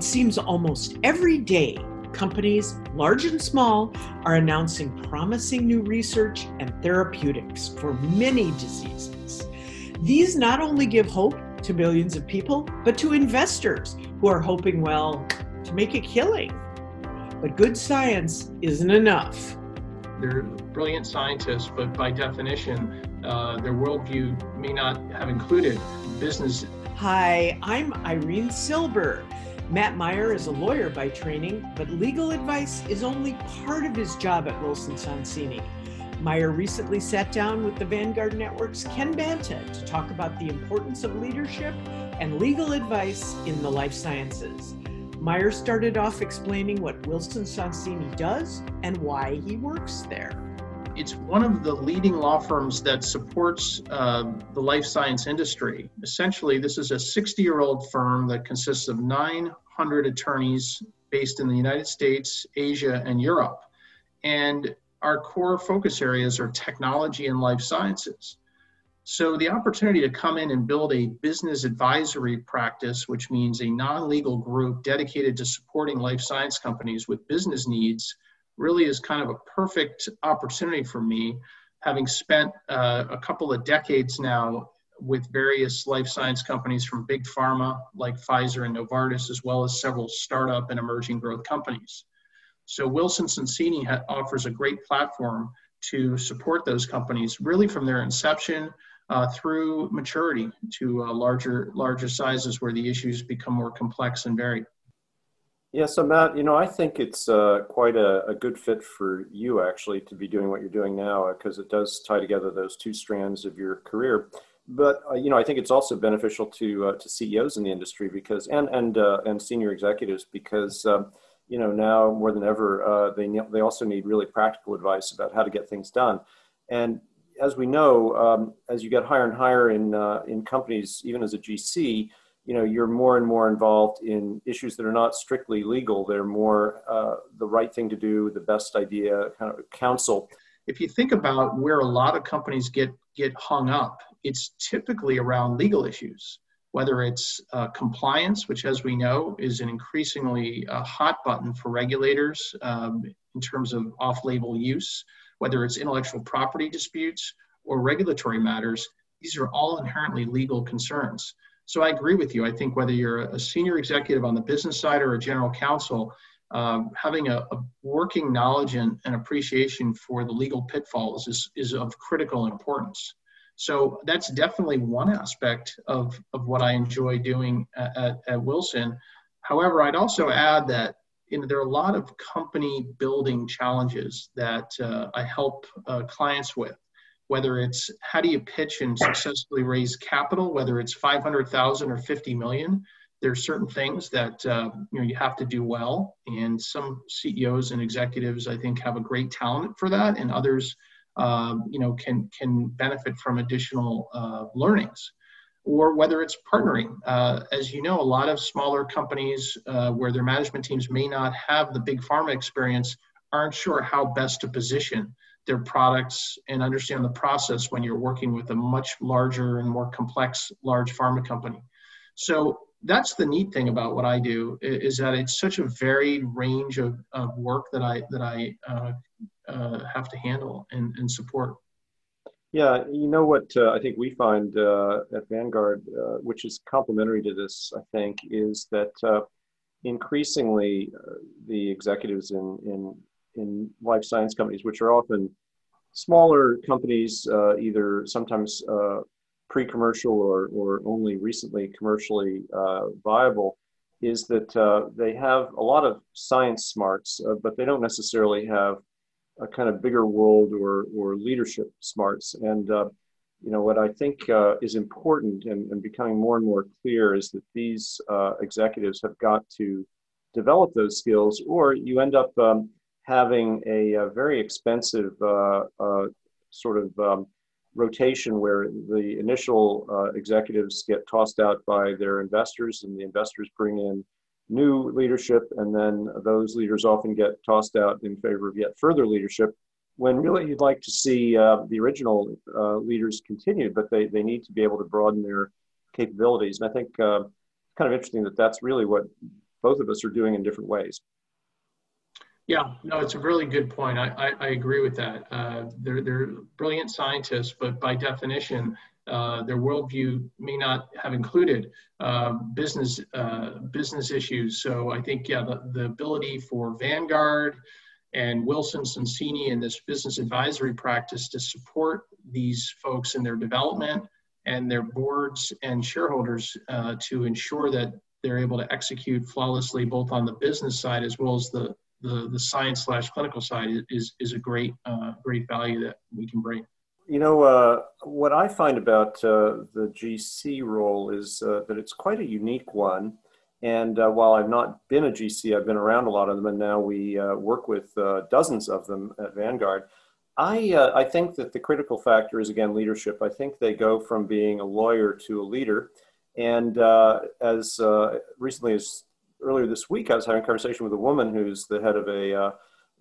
It seems almost every day companies, large and small, are announcing promising new research and therapeutics for many diseases. These not only give hope to millions of people, but to investors who are hoping, well, to make a killing. But good science isn't enough. They're brilliant scientists, but by definition, uh, their worldview may not have included business. Hi, I'm Irene Silber. Matt Meyer is a lawyer by training, but legal advice is only part of his job at Wilson Sonsini. Meyer recently sat down with the Vanguard Network's Ken Banta to talk about the importance of leadership and legal advice in the life sciences. Meyer started off explaining what Wilson Sonsini does and why he works there. It's one of the leading law firms that supports uh, the life science industry. Essentially, this is a 60 year old firm that consists of 900 attorneys based in the United States, Asia, and Europe. And our core focus areas are technology and life sciences. So, the opportunity to come in and build a business advisory practice, which means a non legal group dedicated to supporting life science companies with business needs really is kind of a perfect opportunity for me, having spent uh, a couple of decades now with various life science companies from big pharma like Pfizer and Novartis, as well as several startup and emerging growth companies. So Wilson Sonsini ha- offers a great platform to support those companies really from their inception uh, through maturity to uh, larger larger sizes where the issues become more complex and varied. Yeah, so Matt, you know, I think it's uh, quite a, a, good fit for you actually to be doing what you're doing now because it does tie together those two strands of your career. But uh, you know, I think it's also beneficial to uh, to CEOs in the industry because and and uh, and senior executives because um, you know now more than ever uh, they they also need really practical advice about how to get things done. And as we know, um, as you get higher and higher in uh, in companies, even as a GC you know you're more and more involved in issues that are not strictly legal. They're more uh, the right thing to do the best idea kind of counsel. If you think about where a lot of companies get get hung up it's typically around legal issues whether it's uh, compliance which as we know is an increasingly uh, hot button for regulators um, in terms of off-label use whether it's intellectual property disputes or regulatory matters. These are all inherently legal concerns so I agree with you. I think whether you're a senior executive on the business side or a general counsel, um, having a, a, working knowledge and, and, appreciation for the legal pitfalls is, is of critical importance. So that's definitely one aspect of, of what I enjoy doing at, at, Wilson. However, I'd also add that you know, there are a lot of company building challenges that uh, I help uh, clients with whether it's how do you pitch and successfully raise capital, whether it's 500,000 or 50 million. There are certain things that uh, you know you have to do well, and some CEOs and executives I think have a great talent for that, and others um, you know can can benefit from additional uh, learnings or whether it's partnering. Uh, as you know, a lot of smaller companies uh, where their management teams may not have the big pharma experience aren't sure how best to position their products and understand the process when you're working with a much larger and more complex large pharma company. So that's the neat thing about what I do is that it's such a varied range of, of work that I that I uh, uh, have to handle and, and support. Yeah, you know what uh, I think we find uh, at Vanguard, uh, which is complementary to this, I think, is that uh, increasingly the executives in, in in life science companies, which are often smaller companies, uh, either sometimes uh, pre-commercial or, or only recently commercially uh, viable, is that uh, they have a lot of science smarts, uh, but they don't necessarily have a kind of bigger world or, or leadership smarts. And uh, you know what I think is important and, and, becoming more and more clear is that these executives have got to develop those skills, or you end up um, having a, a very expensive uh, uh, sort of um, rotation where the initial uh, executives get tossed out by their investors and the investors bring in new leadership and then those leaders often get tossed out in favor of yet further leadership when really you'd like to see uh, the original uh, leaders continue but they, they need to be able to broaden their capabilities and i think uh, kind of interesting that that's really what both of us are doing in different ways. Yeah, no, it's a really good point. I, I, I agree with that. Uh, they're, they're brilliant scientists, but by definition, uh, their worldview may not have included uh, business uh, business issues. So I think yeah, the, the ability for Vanguard and Wilson Sonsini and this business advisory practice to support these folks in their development and their boards and shareholders uh, to ensure that they're able to execute flawlessly both on the business side as well as the the, the science slash clinical side is, is a great, uh, great value that we can bring. You know, uh, what I find about uh, the GC role is uh, that it's quite a unique one. And uh, while I've not been a GC, I've been around a lot of them, and now we uh, work with dozens of them at Vanguard. I, I think that the critical factor is, again, leadership. I think they go from being a lawyer to a leader. And as recently as earlier this week, I was having a conversation with a woman who's the head of a uh,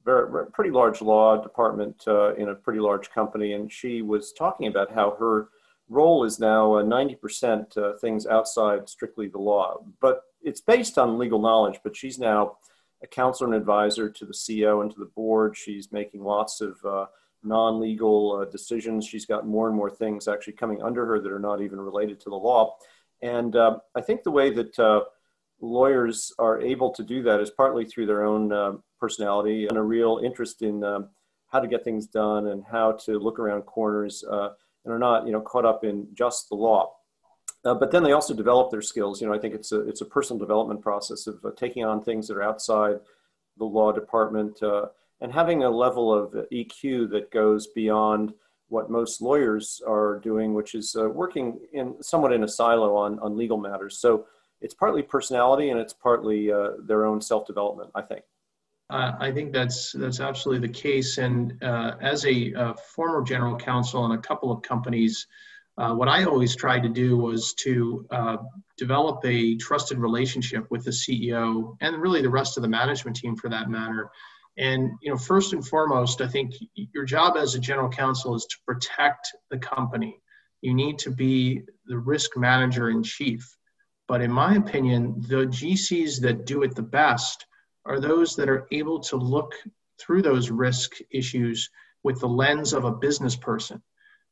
very, pretty large law department uh, in a pretty large company, and she was talking about how her role is now uh, 90% uh, things outside strictly the law, but it's based on legal knowledge. But she's now a counselor and advisor to the CEO and to the board. She's making lots of uh, non-legal uh, decisions. She's got more and more things actually coming under her that are not even related to the law. And I think the way that lawyers are able to do that is partly through their own uh, personality and a real interest in um, how to get things done and how to look around corners uh, and are not you know caught up in just the law. Uh, but then they also develop their skills. You know i think it's a it's a personal development process of uh, taking on things that are outside the law department uh, and having a level of eq that goes beyond what most lawyers are doing which is working in somewhat in a silo on on legal matters. So it's partly personality and it's partly uh, their own self development. I think. Uh, I think that's that's absolutely the case. And uh, as a, a, former general counsel in a couple of companies, uh, what I always tried to do was to uh, develop a trusted relationship with the CEO and really the rest of the management team, for that matter. And you know, first and foremost, I think your job as a general counsel is to protect the company. You need to be the risk manager in chief. But in my opinion, the GCs that do it the best are those that are able to look through those risk issues with the lens of a business person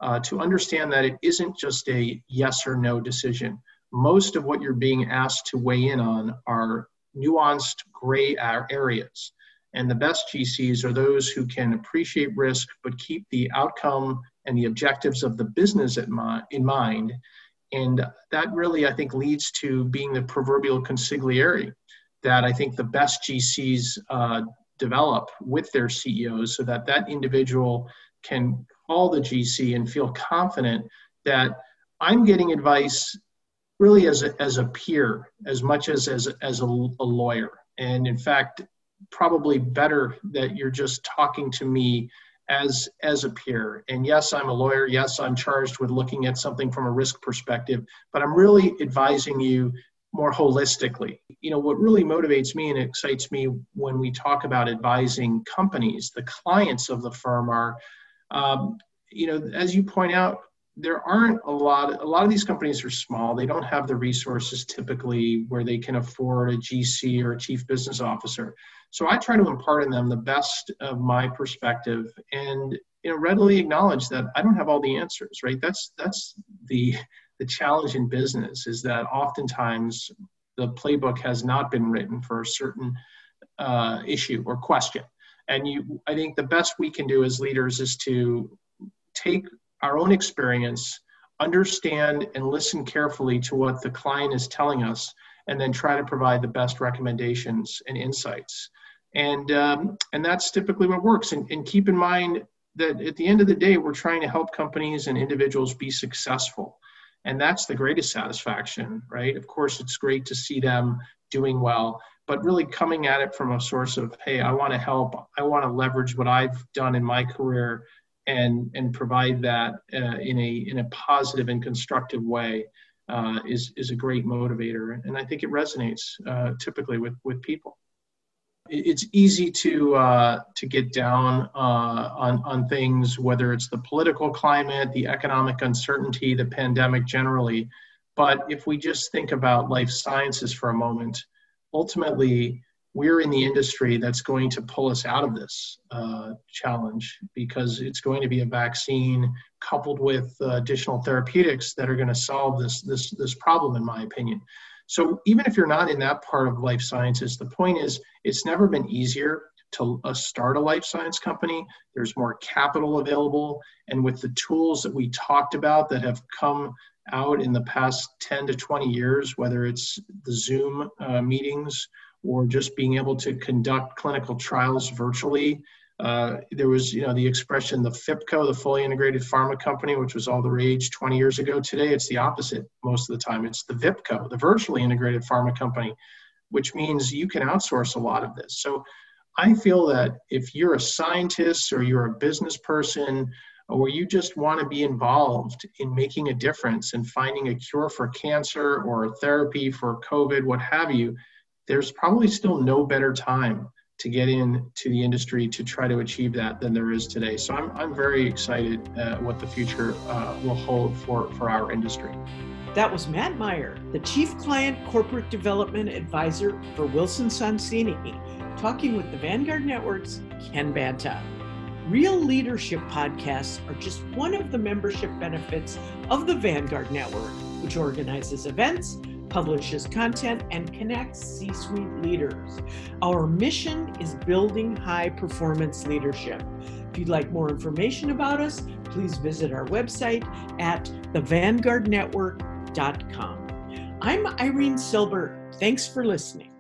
uh, to understand that it isn't just a yes or no decision. Most of what you're being asked to weigh in on are nuanced gray areas. And the best GCs are those who can appreciate risk but keep the outcome and the objectives of the business in mind and that really, I think, leads to being the proverbial consigliere that I think the best GCs uh, develop with their CEOs so that that individual can call the GC and feel confident that I'm getting advice really as a, as a peer as much as as, as a, a lawyer. And in fact, probably better that you're just talking to me as as a peer. And yes i'm a lawyer. Yes i'm charged with looking at something from a risk perspective but i'm really advising you more holistically. You know what really motivates me and excites me when we talk about advising companies the clients of the firm are um, you know as you point out there aren't a lot a lot of these companies are small they don't have the resources typically where they can afford a gc or a chief business officer so I try to impart in them the best of my perspective and you know readily acknowledge that I don't have all the answers, right? That's that's the the challenge in business is that oftentimes the playbook has not been written for a certain uh, issue or question. And you, I think the best we can do as leaders is to take our own experience, understand and listen carefully to what the client is telling us, and then try to provide the best recommendations and insights. And, um, and that's typically what works. And, and keep in mind that at the end of the day, we're trying to help companies and individuals be successful. And that's the greatest satisfaction, right? Of course, it's great to see them doing well, but really coming at it from a source of, hey, I want to help, I want to leverage what I've done in my career and, and provide that uh, in, a, in a positive and constructive way uh, is, is a great motivator. And I think it resonates uh, typically with, with people. It's easy to, uh, to get down uh, on, on things, whether it's the political climate, the economic uncertainty, the pandemic generally. But if we just think about life sciences for a moment, ultimately we're in the industry that's going to pull us out of this uh, challenge because it's going to be a vaccine coupled with uh, additional therapeutics that are going to solve this this this problem in my opinion. So even if you're not in that part of life sciences the point is it's never been easier to uh, start a life science company. There's more capital available and with the tools that we talked about that have come out in the past 10 to 20 years whether it's the zoom uh, meetings or just being able to conduct clinical trials virtually. Uh, there was, you know, the expression the FIPCO, the fully integrated pharma company, which was all the rage 20 years ago. Today, it's the opposite most of the time. It's the VIPCO, the virtually integrated pharma company, which means you can outsource a lot of this. So I feel that if you're a scientist or you're a business person or you just want to be involved in making a difference and finding a cure for cancer or a therapy for COVID, what have you, there's probably still no better time to get into the industry to try to achieve that than there is today. So I'm, I'm very excited uh, what the future uh, will hold for, for our industry. That was Matt Meyer, the Chief Client Corporate Development Advisor for Wilson Sonsini, talking with the Vanguard Network's Ken Banta. Real Leadership podcasts are just one of the membership benefits of the Vanguard Network, which organizes events publishes content, and connects C suite leaders. Our mission is building high performance leadership. If you'd like more information about us, please visit our website at thevanguardnetwork.com. I'm Irene Silber. Thanks for listening.